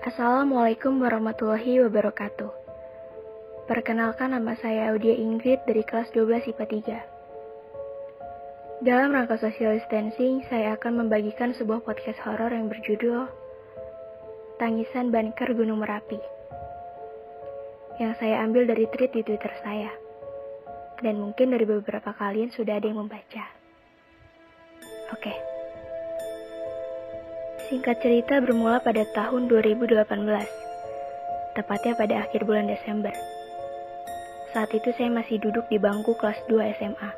Assalamualaikum warahmatullahi wabarakatuh. Perkenalkan nama saya Audia Ingrid dari kelas 12 IPA 3. Dalam rangka social distancing, saya akan membagikan sebuah podcast horor yang berjudul Tangisan Banker Gunung Merapi. Yang saya ambil dari tweet di Twitter saya. Dan mungkin dari beberapa kalian sudah ada yang membaca. Oke. Singkat cerita bermula pada tahun 2018, tepatnya pada akhir bulan Desember. Saat itu saya masih duduk di bangku kelas 2 SMA.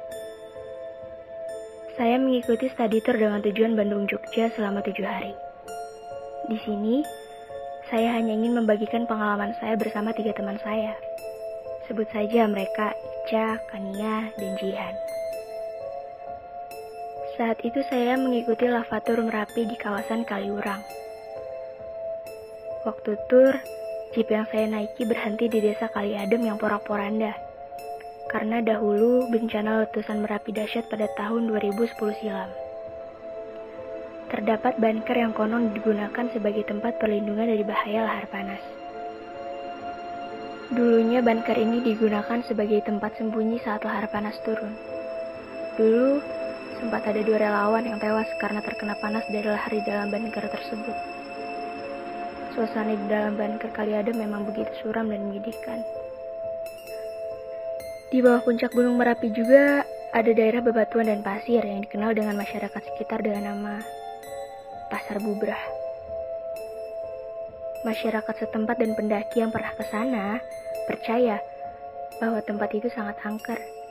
Saya mengikuti study tour dengan tujuan Bandung Jogja selama tujuh hari. Di sini, saya hanya ingin membagikan pengalaman saya bersama tiga teman saya. Sebut saja mereka Ica, Kania, dan Jihan. Saat itu saya mengikuti lavatur Merapi di kawasan Kaliurang. Waktu tur, Jeep yang saya naiki berhenti di desa Kali Adem yang porak-poranda. Karena dahulu bencana letusan Merapi dahsyat pada tahun 2010 silam. Terdapat bunker yang konon digunakan sebagai tempat perlindungan dari bahaya lahar panas. Dulunya bunker ini digunakan sebagai tempat sembunyi saat lahar panas turun. Dulu, sempat ada dua relawan yang tewas karena terkena panas dari lahar di dalam bunker tersebut. Suasana di dalam bunker Kaliada memang begitu suram dan menyedihkan. Di bawah puncak Gunung Merapi juga ada daerah bebatuan dan pasir yang dikenal dengan masyarakat sekitar dengan nama Pasar Bubrah. Masyarakat setempat dan pendaki yang pernah ke sana percaya bahwa tempat itu sangat angker.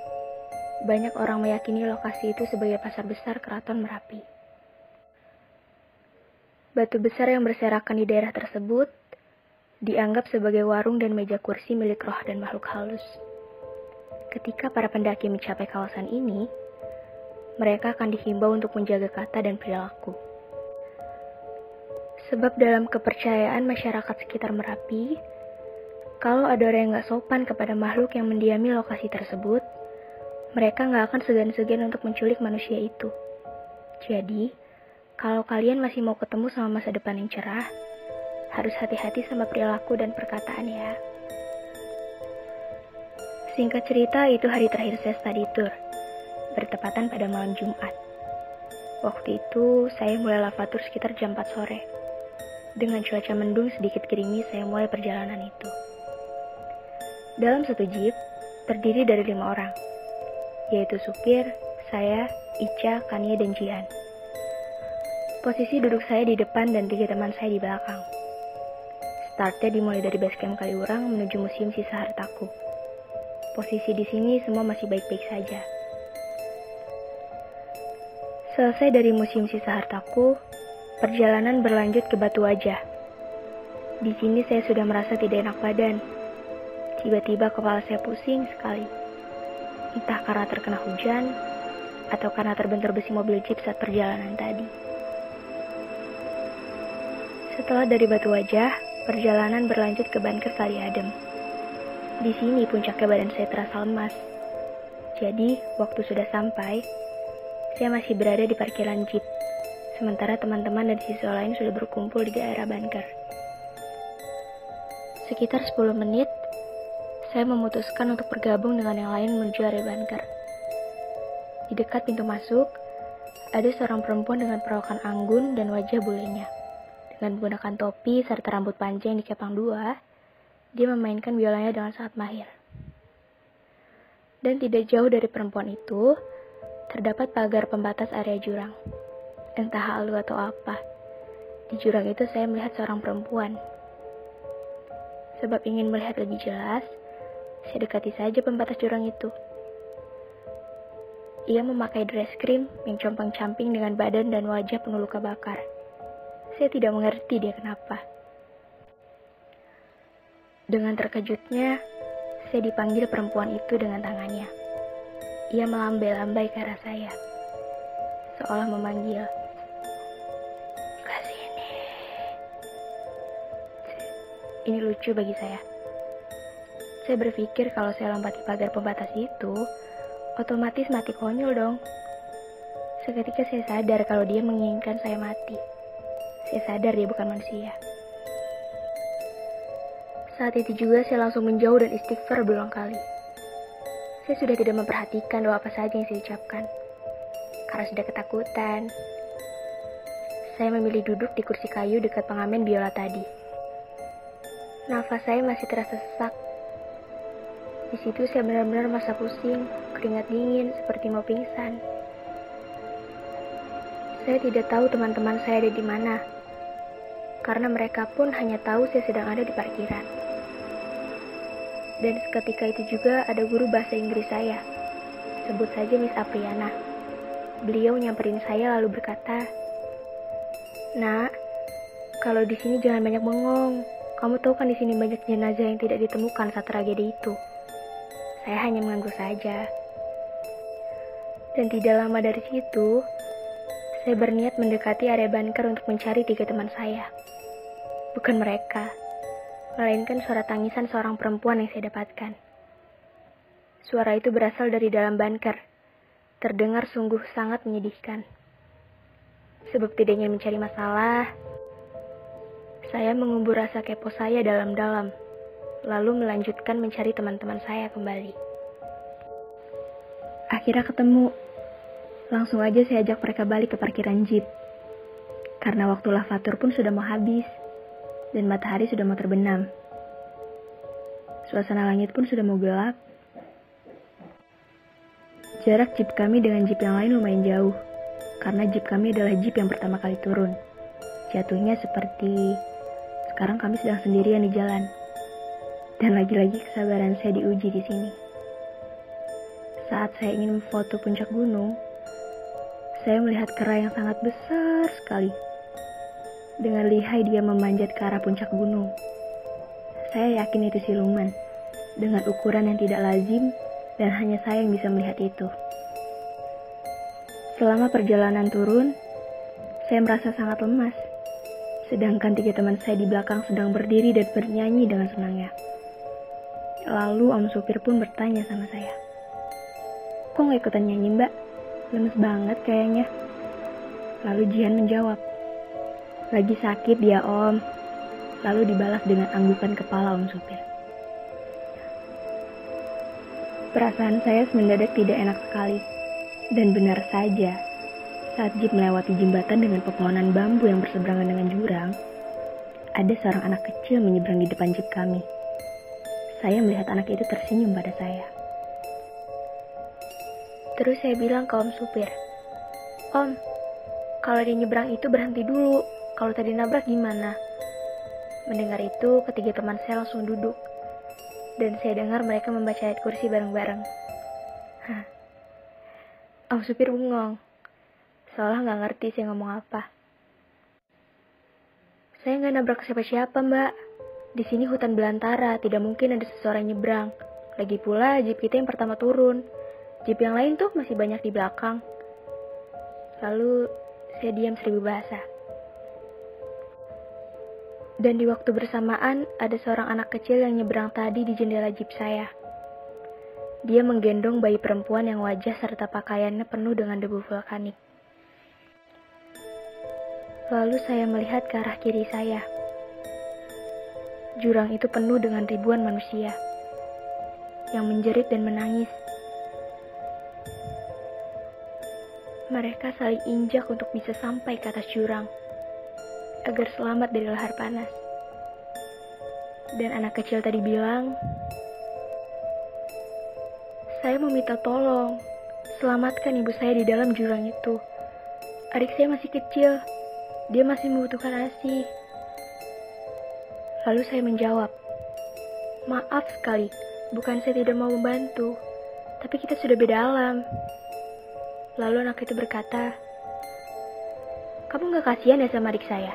Banyak orang meyakini lokasi itu sebagai pasar besar keraton Merapi. Batu besar yang berserakan di daerah tersebut dianggap sebagai warung dan meja kursi milik roh dan makhluk halus. Ketika para pendaki mencapai kawasan ini, mereka akan dihimbau untuk menjaga kata dan perilaku. Sebab dalam kepercayaan masyarakat sekitar Merapi, kalau ada orang yang gak sopan kepada makhluk yang mendiami lokasi tersebut, mereka gak akan segan-segan untuk menculik manusia itu. Jadi, kalau kalian masih mau ketemu sama masa depan yang cerah, harus hati-hati sama perilaku dan perkataan ya. Singkat cerita, itu hari terakhir saya study tour, bertepatan pada malam Jumat. Waktu itu, saya mulai lavatur sekitar jam 4 sore. Dengan cuaca mendung sedikit gerimis, saya mulai perjalanan itu. Dalam satu jeep, terdiri dari lima orang, yaitu supir, saya, Ica, Kania, dan Jian. Posisi duduk saya di depan dan tiga teman saya di belakang. Startnya dimulai dari base camp Kaliurang menuju Museum Sisa Hartaku. Posisi di sini semua masih baik-baik saja. Selesai dari Museum Sisa Hartaku, perjalanan berlanjut ke Batu Wajah. Di sini saya sudah merasa tidak enak badan. Tiba-tiba kepala saya pusing sekali. Entah karena terkena hujan, atau karena terbentur besi mobil jeep saat perjalanan tadi. Setelah dari Batu Wajah, perjalanan berlanjut ke Banker Kali Adem. Di sini puncaknya badan saya terasa lemas. Jadi, waktu sudah sampai, saya masih berada di parkiran jeep. Sementara teman-teman dan siswa lain sudah berkumpul di daerah Banker. Sekitar 10 menit, saya memutuskan untuk bergabung dengan yang lain menuju area Banker. Di dekat pintu masuk, ada seorang perempuan dengan perawakan anggun dan wajah bulenya. Dengan menggunakan topi serta rambut panjang di kepang dua, dia memainkan biolanya dengan sangat mahir. Dan tidak jauh dari perempuan itu, terdapat pagar pembatas area jurang. Entah halu atau apa, di jurang itu saya melihat seorang perempuan. Sebab ingin melihat lebih jelas, saya dekati saja pembatas jurang itu. Ia memakai dress cream yang compang-camping dengan badan dan wajah penuh luka bakar. Saya tidak mengerti dia kenapa. Dengan terkejutnya, saya dipanggil perempuan itu dengan tangannya. Ia melambai-lambai ke arah saya, seolah memanggil, Ke sini. Ini lucu bagi saya. Saya berpikir kalau saya lompati pagar pembatas itu, otomatis mati konyol dong. Seketika saya sadar kalau dia menginginkan saya mati. Saya sadar dia bukan manusia. Saat itu juga saya langsung menjauh dan istighfar berulang kali. Saya sudah tidak memperhatikan doa apa saja yang saya ucapkan. Karena sudah ketakutan, saya memilih duduk di kursi kayu dekat pengamen biola tadi. Nafas saya masih terasa sesak. Di situ saya benar-benar masa pusing, keringat dingin seperti mau pingsan. Saya tidak tahu teman-teman saya ada di mana, karena mereka pun hanya tahu saya sedang ada di parkiran. Dan seketika itu juga ada guru bahasa Inggris saya, sebut saja Miss Apriana. Beliau nyamperin saya lalu berkata, Nak, kalau di sini jangan banyak bengong. Kamu tahu kan di sini banyak jenazah yang tidak ditemukan saat tragedi itu. Saya hanya mengangguk saja. Dan tidak lama dari situ, saya berniat mendekati area bunker untuk mencari tiga teman saya. Bukan mereka, melainkan suara tangisan seorang perempuan yang saya dapatkan. Suara itu berasal dari dalam bunker. Terdengar sungguh sangat menyedihkan. Sebab tidak ingin mencari masalah, saya mengubur rasa kepo saya dalam-dalam, lalu melanjutkan mencari teman-teman saya kembali. Akhirnya ketemu, Langsung aja saya ajak mereka balik ke parkiran jeep. Karena waktu lavatur pun sudah mau habis, dan matahari sudah mau terbenam. Suasana langit pun sudah mau gelap. Jarak jeep kami dengan jeep yang lain lumayan jauh, karena jeep kami adalah jeep yang pertama kali turun. Jatuhnya seperti sekarang kami sedang sendirian di jalan. Dan lagi-lagi kesabaran saya diuji di sini. Saat saya ingin memfoto puncak gunung, saya melihat kera yang sangat besar sekali. Dengan lihai dia memanjat ke arah puncak gunung. Saya yakin itu siluman, dengan ukuran yang tidak lazim dan hanya saya yang bisa melihat itu. Selama perjalanan turun, saya merasa sangat lemas. Sedangkan tiga teman saya di belakang sedang berdiri dan bernyanyi dengan senangnya. Lalu om supir pun bertanya sama saya, Kok gak ikutan nyanyi mbak? Lemes banget kayaknya. Lalu Jihan menjawab, lagi sakit dia om. Lalu dibalas dengan anggukan kepala om supir. Perasaan saya mendadak tidak enak sekali. Dan benar saja, saat Jeep melewati jembatan dengan pepohonan bambu yang berseberangan dengan jurang, ada seorang anak kecil menyeberang di depan Jeep kami. Saya melihat anak itu tersenyum pada saya. Terus saya bilang ke om supir, Om, kalau di nyebrang itu berhenti dulu, kalau tadi nabrak gimana? Mendengar itu, ketiga teman saya langsung duduk. Dan saya dengar mereka membaca ayat kursi bareng-bareng. Hah. Om supir bengong. Seolah nggak ngerti saya ngomong apa. Saya nggak nabrak siapa-siapa, mbak. Di sini hutan belantara, tidak mungkin ada seseorang nyebrang. Lagi pula, jeep kita yang pertama turun. Jeep yang lain tuh masih banyak di belakang. Lalu saya diam seribu bahasa. Dan di waktu bersamaan ada seorang anak kecil yang nyebrang tadi di jendela jeep saya. Dia menggendong bayi perempuan yang wajah serta pakaiannya penuh dengan debu vulkanik. Lalu saya melihat ke arah kiri saya. Jurang itu penuh dengan ribuan manusia yang menjerit dan menangis Mereka saling injak untuk bisa sampai ke atas jurang, agar selamat dari lahar panas. Dan anak kecil tadi bilang, saya meminta tolong, selamatkan ibu saya di dalam jurang itu. Adik saya masih kecil, dia masih membutuhkan ASI. Lalu saya menjawab, maaf sekali, bukan saya tidak mau membantu, tapi kita sudah beda alam. Lalu anak itu berkata, Kamu gak kasihan ya sama adik saya?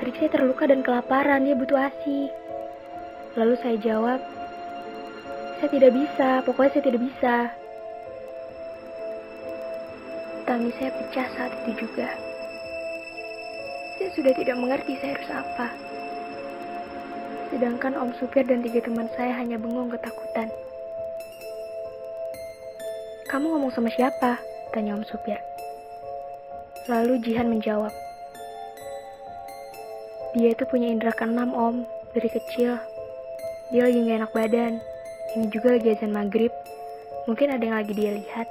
Adik saya terluka dan kelaparan, dia butuh ASI. Lalu saya jawab, Saya tidak bisa, pokoknya saya tidak bisa. Tangis saya pecah saat itu juga. Saya sudah tidak mengerti saya harus apa. Sedangkan Om Supir dan tiga teman saya hanya bengong ketakutan. Kamu ngomong sama siapa? Tanya Om Supir. Lalu Jihan menjawab. Dia itu punya indera keenam, Om, dari kecil. Dia lagi gak enak badan. Ini juga lagi azan maghrib. Mungkin ada yang lagi dia lihat.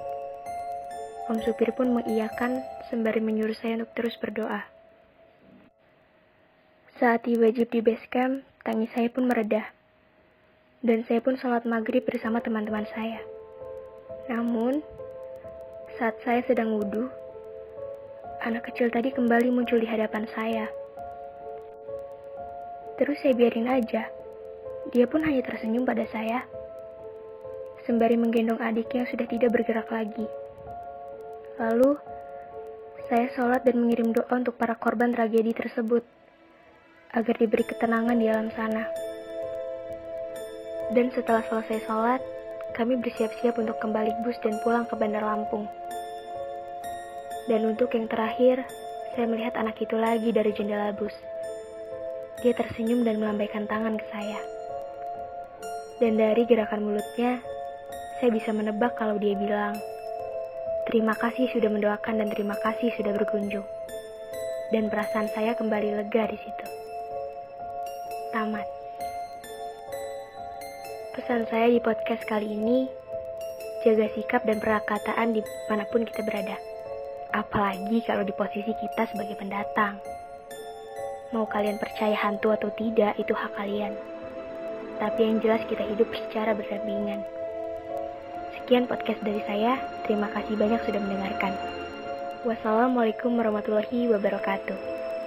Om supir pun mengiyakan sembari menyuruh saya untuk terus berdoa. Saat tiba jeep di base camp, tangis saya pun meredah. Dan saya pun sholat maghrib bersama teman-teman saya. Namun, saat saya sedang wudhu, anak kecil tadi kembali muncul di hadapan saya. Terus saya biarin aja. Dia pun hanya tersenyum pada saya. Sembari menggendong adiknya yang sudah tidak bergerak lagi. Lalu, saya sholat dan mengirim doa untuk para korban tragedi tersebut, agar diberi ketenangan di alam sana. Dan setelah selesai sholat, kami bersiap-siap untuk kembali bus dan pulang ke Bandar Lampung. Dan untuk yang terakhir, saya melihat anak itu lagi dari jendela bus. Dia tersenyum dan melambaikan tangan ke saya. Dan dari gerakan mulutnya, saya bisa menebak kalau dia bilang, Terima kasih sudah mendoakan dan terima kasih sudah berkunjung. Dan perasaan saya kembali lega di situ. Tamat. Pesan saya di podcast kali ini, jaga sikap dan perkataan di mana pun kita berada. Apalagi kalau di posisi kita sebagai pendatang. Mau kalian percaya hantu atau tidak, itu hak kalian. Tapi yang jelas kita hidup secara berdampingan. Sekian podcast dari saya. Terima kasih banyak sudah mendengarkan. Wassalamualaikum warahmatullahi wabarakatuh.